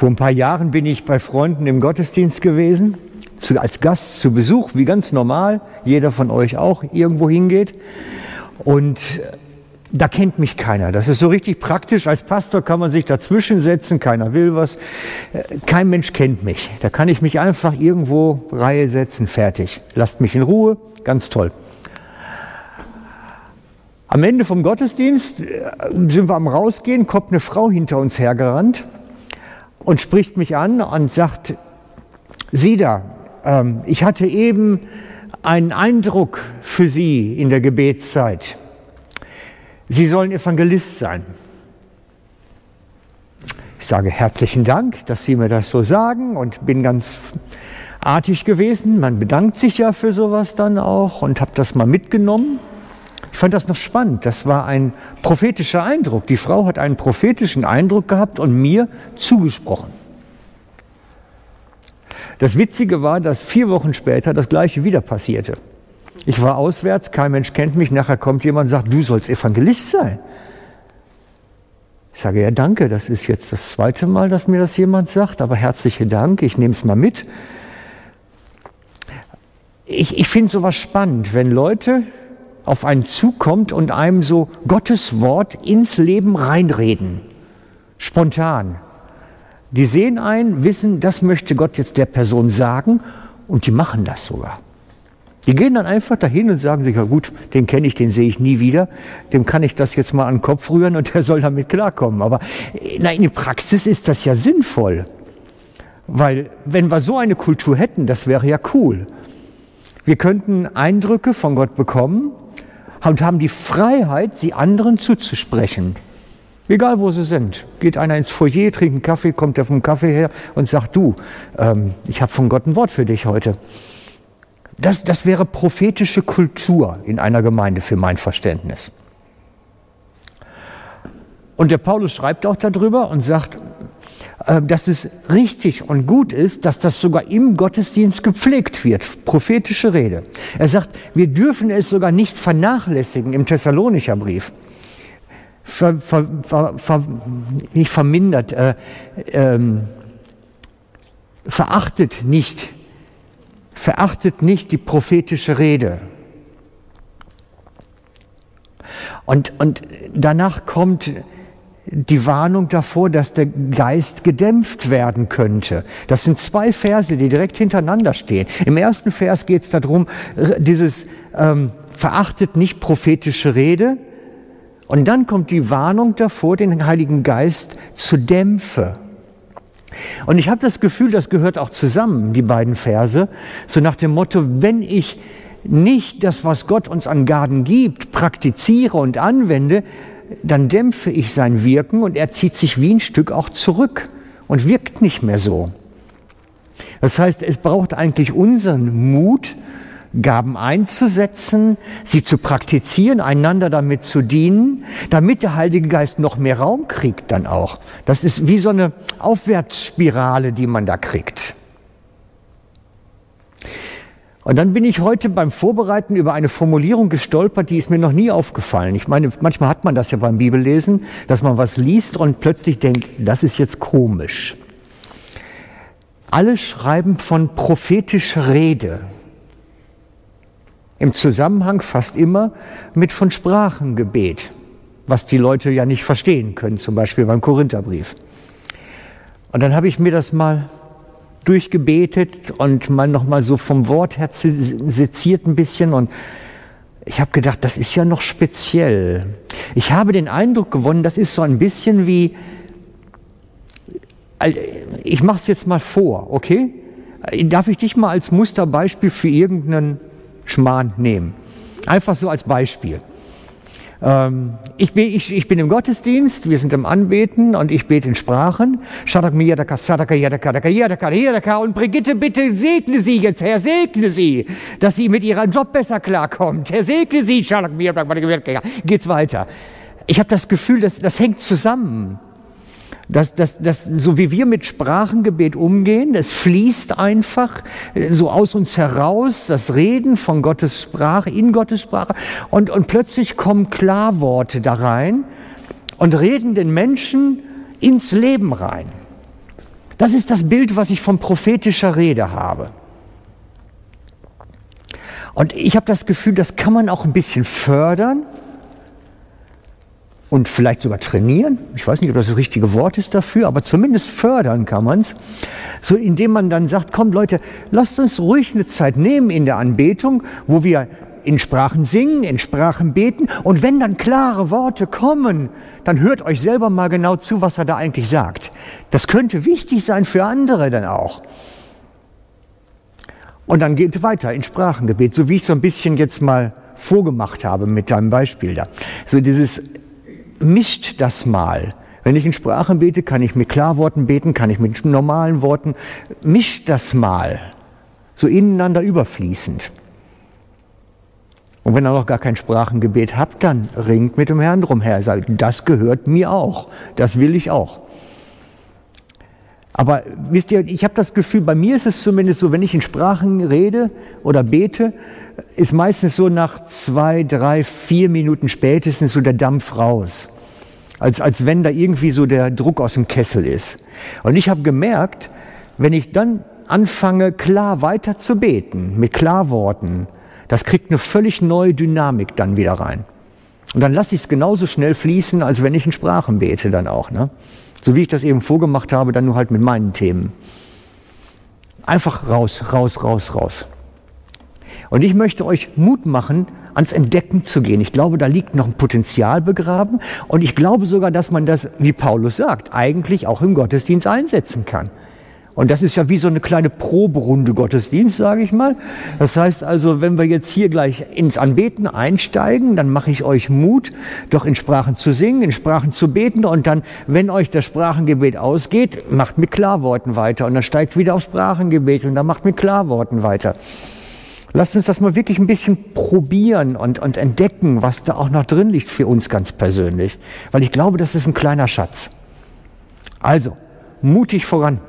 Vor ein paar Jahren bin ich bei Freunden im Gottesdienst gewesen, zu, als Gast zu Besuch, wie ganz normal, jeder von euch auch irgendwo hingeht. Und da kennt mich keiner. Das ist so richtig praktisch. Als Pastor kann man sich dazwischen setzen, keiner will was. Kein Mensch kennt mich. Da kann ich mich einfach irgendwo Reihe setzen, fertig. Lasst mich in Ruhe, ganz toll. Am Ende vom Gottesdienst äh, sind wir am Rausgehen, kommt eine Frau hinter uns hergerannt und spricht mich an und sagt, Sie da, ähm, ich hatte eben einen Eindruck für Sie in der Gebetszeit. Sie sollen Evangelist sein. Ich sage herzlichen Dank, dass Sie mir das so sagen und bin ganz artig gewesen. Man bedankt sich ja für sowas dann auch und habe das mal mitgenommen. Ich fand das noch spannend. Das war ein prophetischer Eindruck. Die Frau hat einen prophetischen Eindruck gehabt und mir zugesprochen. Das Witzige war, dass vier Wochen später das Gleiche wieder passierte. Ich war auswärts, kein Mensch kennt mich, nachher kommt jemand und sagt, du sollst Evangelist sein. Ich sage, ja danke, das ist jetzt das zweite Mal, dass mir das jemand sagt, aber herzlichen Dank, ich nehme es mal mit. Ich, ich finde sowas spannend, wenn Leute auf einen zukommt und einem so Gottes Wort ins Leben reinreden. Spontan. Die sehen ein, wissen, das möchte Gott jetzt der Person sagen und die machen das sogar. Die gehen dann einfach dahin und sagen sich, ja gut, den kenne ich, den sehe ich nie wieder, dem kann ich das jetzt mal an den Kopf rühren und der soll damit klarkommen. Aber na, in der Praxis ist das ja sinnvoll. Weil wenn wir so eine Kultur hätten, das wäre ja cool. Wir könnten Eindrücke von Gott bekommen und haben die Freiheit, sie anderen zuzusprechen. Egal wo sie sind. Geht einer ins Foyer, trinkt einen Kaffee, kommt er vom Kaffee her und sagt, du, ähm, ich habe von Gott ein Wort für dich heute. Das, das wäre prophetische Kultur in einer Gemeinde für mein Verständnis. Und der Paulus schreibt auch darüber und sagt, dass es richtig und gut ist, dass das sogar im Gottesdienst gepflegt wird, prophetische Rede. Er sagt, wir dürfen es sogar nicht vernachlässigen im Thessalonicher Brief. Ver, ver, ver, nicht vermindert, äh, ähm, verachtet nicht, verachtet nicht die prophetische Rede. Und, und danach kommt die Warnung davor, dass der Geist gedämpft werden könnte. Das sind zwei Verse, die direkt hintereinander stehen. Im ersten Vers geht es darum, dieses ähm, verachtet nicht prophetische Rede. Und dann kommt die Warnung davor, den Heiligen Geist zu dämpfen. Und ich habe das Gefühl, das gehört auch zusammen, die beiden Verse, so nach dem Motto, wenn ich nicht das, was Gott uns an Gaben gibt, praktiziere und anwende, dann dämpfe ich sein Wirken und er zieht sich wie ein Stück auch zurück und wirkt nicht mehr so. Das heißt, es braucht eigentlich unseren Mut, Gaben einzusetzen, sie zu praktizieren, einander damit zu dienen, damit der Heilige Geist noch mehr Raum kriegt dann auch. Das ist wie so eine Aufwärtsspirale, die man da kriegt. Und dann bin ich heute beim Vorbereiten über eine Formulierung gestolpert, die ist mir noch nie aufgefallen. Ich meine, manchmal hat man das ja beim Bibellesen, dass man was liest und plötzlich denkt, das ist jetzt komisch. Alle schreiben von prophetischer Rede. Im Zusammenhang fast immer mit von Sprachengebet, was die Leute ja nicht verstehen können, zum Beispiel beim Korintherbrief. Und dann habe ich mir das mal durchgebetet und mal noch mal so vom Wort her seziert ein bisschen und ich habe gedacht, das ist ja noch speziell. Ich habe den Eindruck gewonnen, das ist so ein bisschen wie, ich mache es jetzt mal vor, okay? Darf ich dich mal als Musterbeispiel für irgendeinen Schmarrn nehmen? Einfach so als Beispiel. Ähm, ich, bin, ich, ich bin im Gottesdienst, wir sind im Anbeten und ich bete in Sprachen. Und Brigitte, bitte segne sie jetzt, Herr, segne sie, dass sie mit ihrem Job besser klarkommt. Herr, segne sie. Geht's weiter. Ich habe das Gefühl, das, das hängt zusammen. Das, das, das, so wie wir mit Sprachengebet umgehen, es fließt einfach äh, so aus uns heraus, das Reden von Gottes Sprache, in Gottes Sprache. Und, und plötzlich kommen Klarworte da rein und reden den Menschen ins Leben rein. Das ist das Bild, was ich von prophetischer Rede habe. Und ich habe das Gefühl, das kann man auch ein bisschen fördern und vielleicht sogar trainieren. Ich weiß nicht, ob das das richtige Wort ist dafür, aber zumindest fördern kann man es. So indem man dann sagt, kommt Leute, lasst uns ruhig eine Zeit nehmen in der Anbetung, wo wir in Sprachen singen, in Sprachen beten. Und wenn dann klare Worte kommen, dann hört euch selber mal genau zu, was er da eigentlich sagt. Das könnte wichtig sein für andere dann auch. Und dann geht weiter in Sprachengebet, so wie ich so ein bisschen jetzt mal vorgemacht habe mit deinem Beispiel da. So dieses mischt das mal. Wenn ich in Sprachen bete, kann ich mit Klarworten beten, kann ich mit normalen Worten. Mischt das mal. So ineinander überfließend. Und wenn ihr noch gar kein Sprachengebet habt, dann ringt mit dem Herrn drum her. Sagt, das gehört mir auch. Das will ich auch. Aber wisst ihr, ich habe das Gefühl, bei mir ist es zumindest so, wenn ich in Sprachen rede oder bete, ist meistens so nach zwei, drei, vier Minuten spätestens so der Dampf raus. Als, als wenn da irgendwie so der Druck aus dem Kessel ist. Und ich habe gemerkt, wenn ich dann anfange, klar weiter zu beten, mit Klarworten, das kriegt eine völlig neue Dynamik dann wieder rein. Und dann lasse ich es genauso schnell fließen, als wenn ich in Sprachen bete dann auch. Ne? So wie ich das eben vorgemacht habe, dann nur halt mit meinen Themen. Einfach raus, raus, raus, raus. Und ich möchte euch Mut machen, ans Entdecken zu gehen. Ich glaube, da liegt noch ein Potenzial begraben. Und ich glaube sogar, dass man das, wie Paulus sagt, eigentlich auch im Gottesdienst einsetzen kann. Und das ist ja wie so eine kleine Proberunde Gottesdienst, sage ich mal. Das heißt also, wenn wir jetzt hier gleich ins Anbeten einsteigen, dann mache ich euch Mut, doch in Sprachen zu singen, in Sprachen zu beten. Und dann, wenn euch das Sprachengebet ausgeht, macht mit Klarworten weiter. Und dann steigt wieder auf Sprachengebet und dann macht mit Klarworten weiter. Lasst uns das mal wirklich ein bisschen probieren und, und entdecken, was da auch noch drin liegt für uns ganz persönlich. Weil ich glaube, das ist ein kleiner Schatz. Also, mutig voran.